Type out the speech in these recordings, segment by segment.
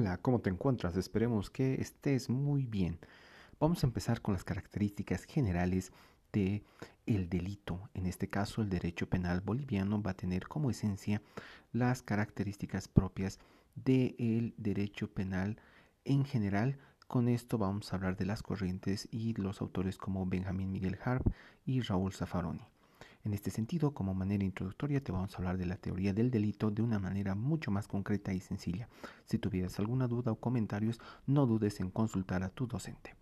Hola, ¿cómo te encuentras? Esperemos que estés muy bien. Vamos a empezar con las características generales de el delito. En este caso, el derecho penal boliviano va a tener como esencia las características propias del derecho penal en general. Con esto vamos a hablar de las corrientes y los autores como Benjamín Miguel Harp y Raúl Zaffaroni. En este sentido, como manera introductoria, te vamos a hablar de la teoría del delito de una manera mucho más concreta y sencilla. Si tuvieras alguna duda o comentarios, no dudes en consultar a tu docente.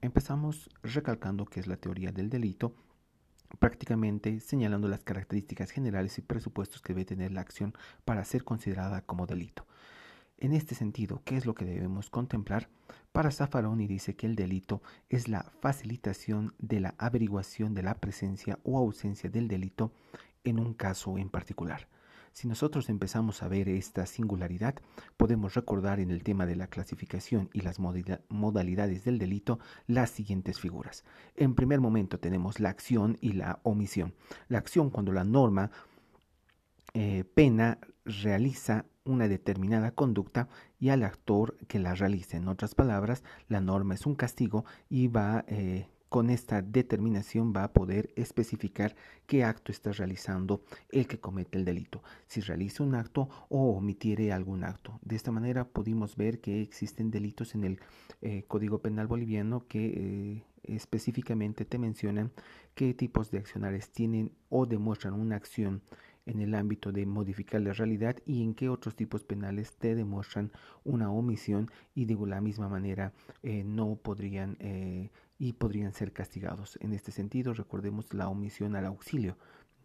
Empezamos recalcando qué es la teoría del delito, prácticamente señalando las características generales y presupuestos que debe tener la acción para ser considerada como delito. En este sentido, ¿qué es lo que debemos contemplar? Para Zaffaroni dice que el delito es la facilitación de la averiguación de la presencia o ausencia del delito en un caso en particular. Si nosotros empezamos a ver esta singularidad, podemos recordar en el tema de la clasificación y las modalidades del delito las siguientes figuras. En primer momento tenemos la acción y la omisión. La acción cuando la norma eh, pena realiza una determinada conducta y al actor que la realice. En otras palabras, la norma es un castigo y va eh, con esta determinación va a poder especificar qué acto está realizando el que comete el delito, si realiza un acto o omitiere algún acto. De esta manera pudimos ver que existen delitos en el eh, Código Penal boliviano que eh, específicamente te mencionan qué tipos de accionarios tienen o demuestran una acción en el ámbito de modificar la realidad y en qué otros tipos penales te demuestran una omisión y de la misma manera eh, no podrían eh, y podrían ser castigados. En este sentido, recordemos la omisión al auxilio.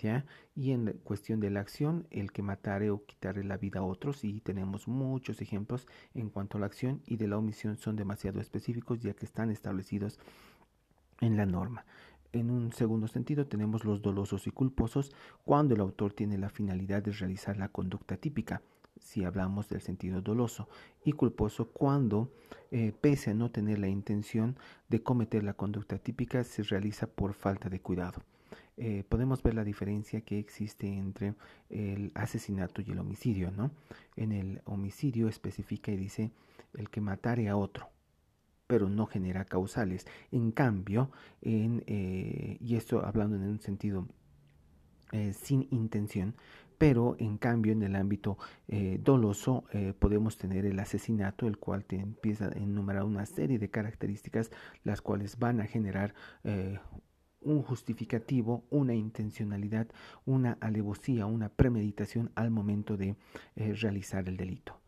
¿Ya? Y en cuestión de la acción, el que matare o quitarle la vida a otros, y tenemos muchos ejemplos en cuanto a la acción y de la omisión son demasiado específicos ya que están establecidos en la norma. En un segundo sentido tenemos los dolosos y culposos cuando el autor tiene la finalidad de realizar la conducta típica, si hablamos del sentido doloso, y culposo cuando, eh, pese a no tener la intención de cometer la conducta típica, se realiza por falta de cuidado. Eh, podemos ver la diferencia que existe entre el asesinato y el homicidio, ¿no? En el homicidio especifica y dice el que matare a otro pero no genera causales. En cambio, en, eh, y esto hablando en un sentido eh, sin intención, pero en cambio en el ámbito eh, doloso podemos tener el asesinato, el cual te empieza a enumerar una serie de características las cuales van a generar un justificativo, una intencionalidad, una alevosía, una premeditación al momento de realizar el delito.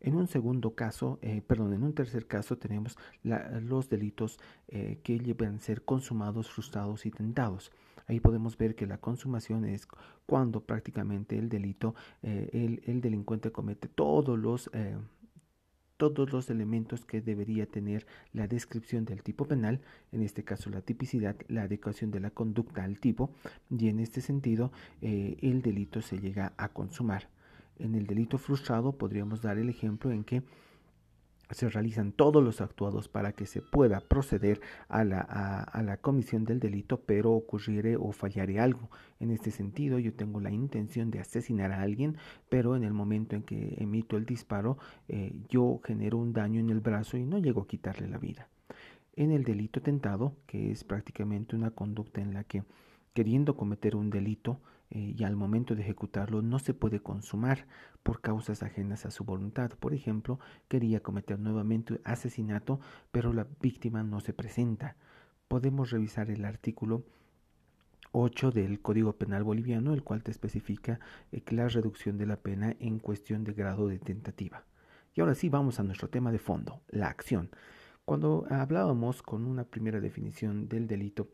En un segundo caso, eh, perdón, en un tercer caso tenemos los delitos eh, que llevan a ser consumados, frustrados y tentados. Ahí podemos ver que la consumación es cuando prácticamente el delito, eh, el, el, delincuente comete todos los todos los elementos que debería tener la descripción del tipo penal, en este caso la tipicidad, la adecuación de la conducta al tipo, y en este sentido el delito se llega a consumar. En el delito frustrado podríamos dar el ejemplo en que se realizan todos los actuados para que se pueda proceder a la, a, la, comisión del delito, pero ocurriere o fallare algo. En este sentido, yo tengo la intención de asesinar a alguien, pero en el momento en que emito el disparo, eh, yo genero un daño en el brazo y no llego a quitarle la vida. En el delito tentado, que es prácticamente una conducta en la que queriendo cometer un delito, eh, y al momento de ejecutarlo no se puede consumar por causas ajenas a su voluntad. Por ejemplo, quería cometer nuevamente asesinato, pero la víctima no se presenta. Podemos revisar el artículo 8 del Código Penal Boliviano, el cual te especifica eh, la reducción de la pena en cuestión de grado de tentativa. Y ahora sí vamos a nuestro tema de fondo, la acción. Cuando hablábamos con una primera definición del delito,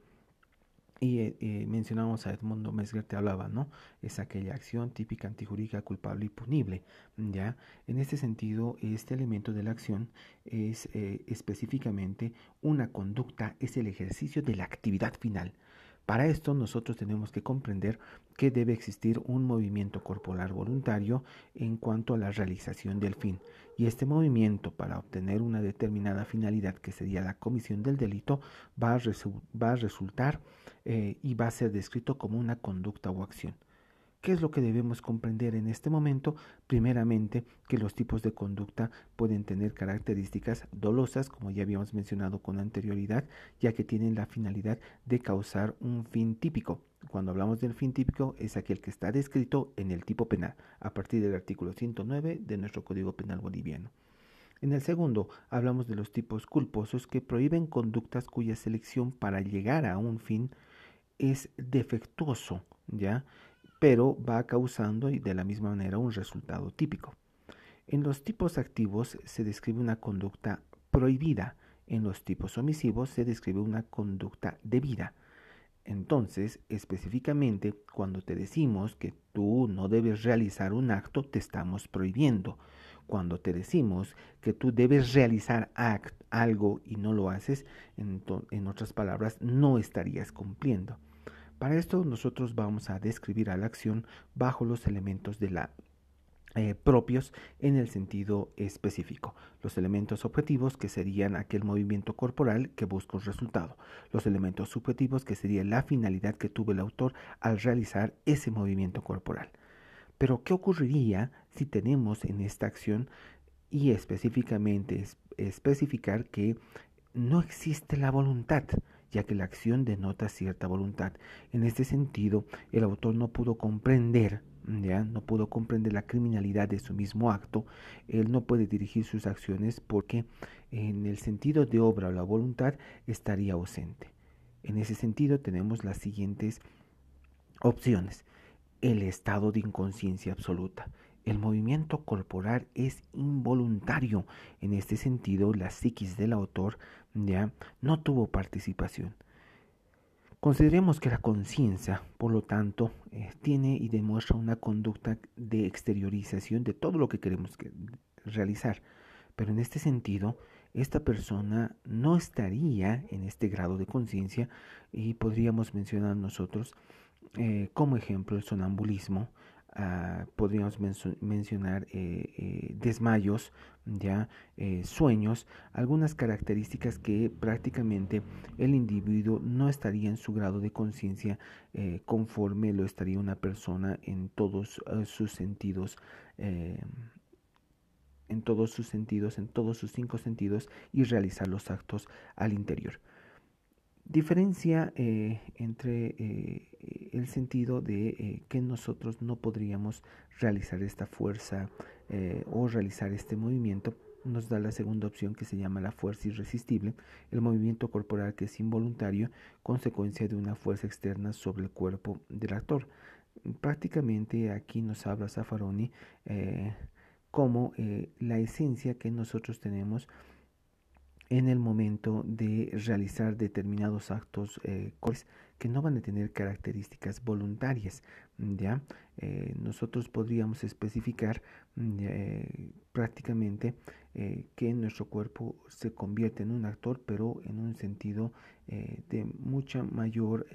y eh, eh, mencionamos a Edmundo Mesger, te hablaba, ¿no? Es aquella acción típica antijurídica culpable y punible, ¿ya? En este sentido, este elemento de la acción es eh, específicamente una conducta, es el ejercicio de la actividad final. Para esto nosotros tenemos que comprender que debe existir un movimiento corporal voluntario en cuanto a la realización del fin. Y este movimiento para obtener una determinada finalidad que sería la comisión del delito va a, resultar eh, y va a ser descrito como una conducta o acción. ¿Qué es lo que debemos comprender en este momento? Primeramente, que los tipos de conducta pueden tener características dolosas, como ya habíamos mencionado con anterioridad, ya que tienen la finalidad de causar un fin típico. Cuando hablamos del fin típico es aquel que está descrito en el tipo penal, a partir del artículo 109 de nuestro Código Penal boliviano. En el segundo, hablamos de los tipos culposos que prohíben conductas cuya selección para llegar a un fin es defectuoso, ¿ya? pero va causando de la misma manera un resultado típico. En los tipos activos se describe una conducta prohibida, en los tipos omisivos se describe una conducta debida. Entonces, específicamente, cuando te decimos que tú no debes realizar un acto, te estamos prohibiendo. Cuando te decimos que tú debes realizar algo y no lo haces, en, en otras palabras, no estarías cumpliendo. Para esto nosotros vamos a describir a la acción bajo los elementos de la eh, propios en el sentido específico. Los elementos objetivos que serían aquel movimiento corporal que busca un resultado. Los elementos subjetivos que sería la finalidad que tuvo el autor al realizar ese movimiento corporal. Pero ¿qué ocurriría si tenemos en esta acción y específicamente especificar que no existe la voluntad? ya que la acción denota cierta voluntad. En este sentido, el autor no pudo comprender, ya no pudo comprender la criminalidad de su mismo acto, él no puede dirigir sus acciones porque en el sentido de obra o la voluntad estaría ausente. En ese sentido tenemos las siguientes opciones. El estado de inconsciencia absoluta. El movimiento corporal es involuntario. En este sentido, la psiquis del autor ya no tuvo participación. Consideremos que la conciencia, por lo tanto, eh, tiene y demuestra una conducta de exteriorización de todo lo que queremos realizar. Pero en este sentido, esta persona no estaría en este grado de conciencia y podríamos mencionar nosotros eh, como ejemplo el sonambulismo, Ah, podríamos mencionar eh, eh, desmayos, ya eh, sueños, algunas características que prácticamente el individuo no estaría en su grado de conciencia conforme lo estaría una persona en todos sus sentidos en todos sus sentidos, en todos sus cinco sentidos y realizar los actos al interior. Diferencia entre el sentido de eh, que nosotros no podríamos realizar esta fuerza o realizar este movimiento, nos da la segunda opción que se llama la fuerza irresistible, el movimiento corporal que es involuntario, consecuencia de una fuerza externa sobre el cuerpo del actor. Prácticamente aquí nos habla Zaffaroni como la esencia que nosotros tenemos en el momento de realizar determinados actos eh, que no van a tener características voluntarias. ¿ya? Eh, nosotros podríamos especificar mm, eh, prácticamente que nuestro cuerpo se convierte en un actor, pero en un sentido de mucha mayor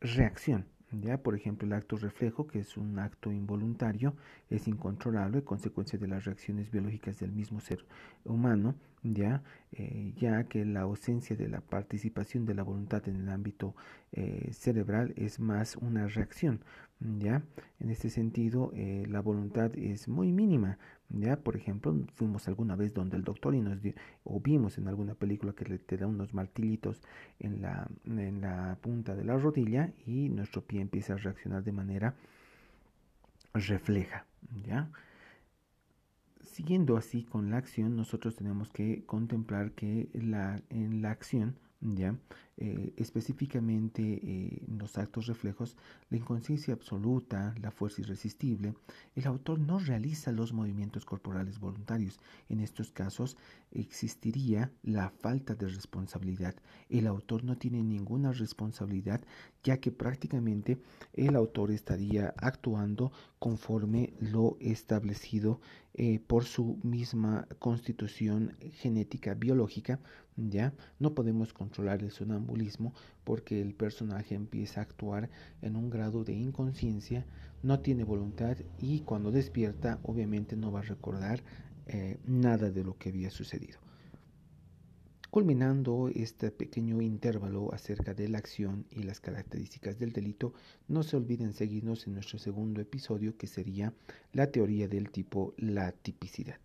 reacción. Ya, por ejemplo, el acto reflejo, que es un acto involuntario, es incontrolable, consecuencia de las reacciones biológicas del mismo ser humano, ya, eh, ya que la ausencia de la participación de la voluntad en el ámbito eh, cerebral es más una reacción, ya. En este sentido, eh, la voluntad es muy mínima, ya. Por ejemplo, fuimos alguna vez donde el doctor y nos dio, o vimos en alguna película que le te da unos martillitos en la, en la punta de la rodilla y nuestro pie empieza a reaccionar de manera refleja, ya. Siguiendo así con la acción, nosotros tenemos que contemplar que en la acción ¿ya? Eh, específicamente eh, en los actos reflejos, la inconsciencia absoluta, la fuerza irresistible, el autor no realiza los movimientos corporales voluntarios. En estos casos existiría la falta de responsabilidad. El autor no tiene ninguna responsabilidad ya que prácticamente el autor estaría actuando conforme lo establecido eh, por su misma constitución genética biológica ¿ya? No podemos controlar el sonambulismo porque el personaje empieza a actuar en un grado de inconsciencia, no tiene voluntad y cuando despierta obviamente no va a recordar eh, nada de lo que había sucedido. Culminando este pequeño intervalo acerca de la acción y las características del delito, no se olviden seguirnos en nuestro segundo episodio que sería la teoría del tipo, la tipicidad.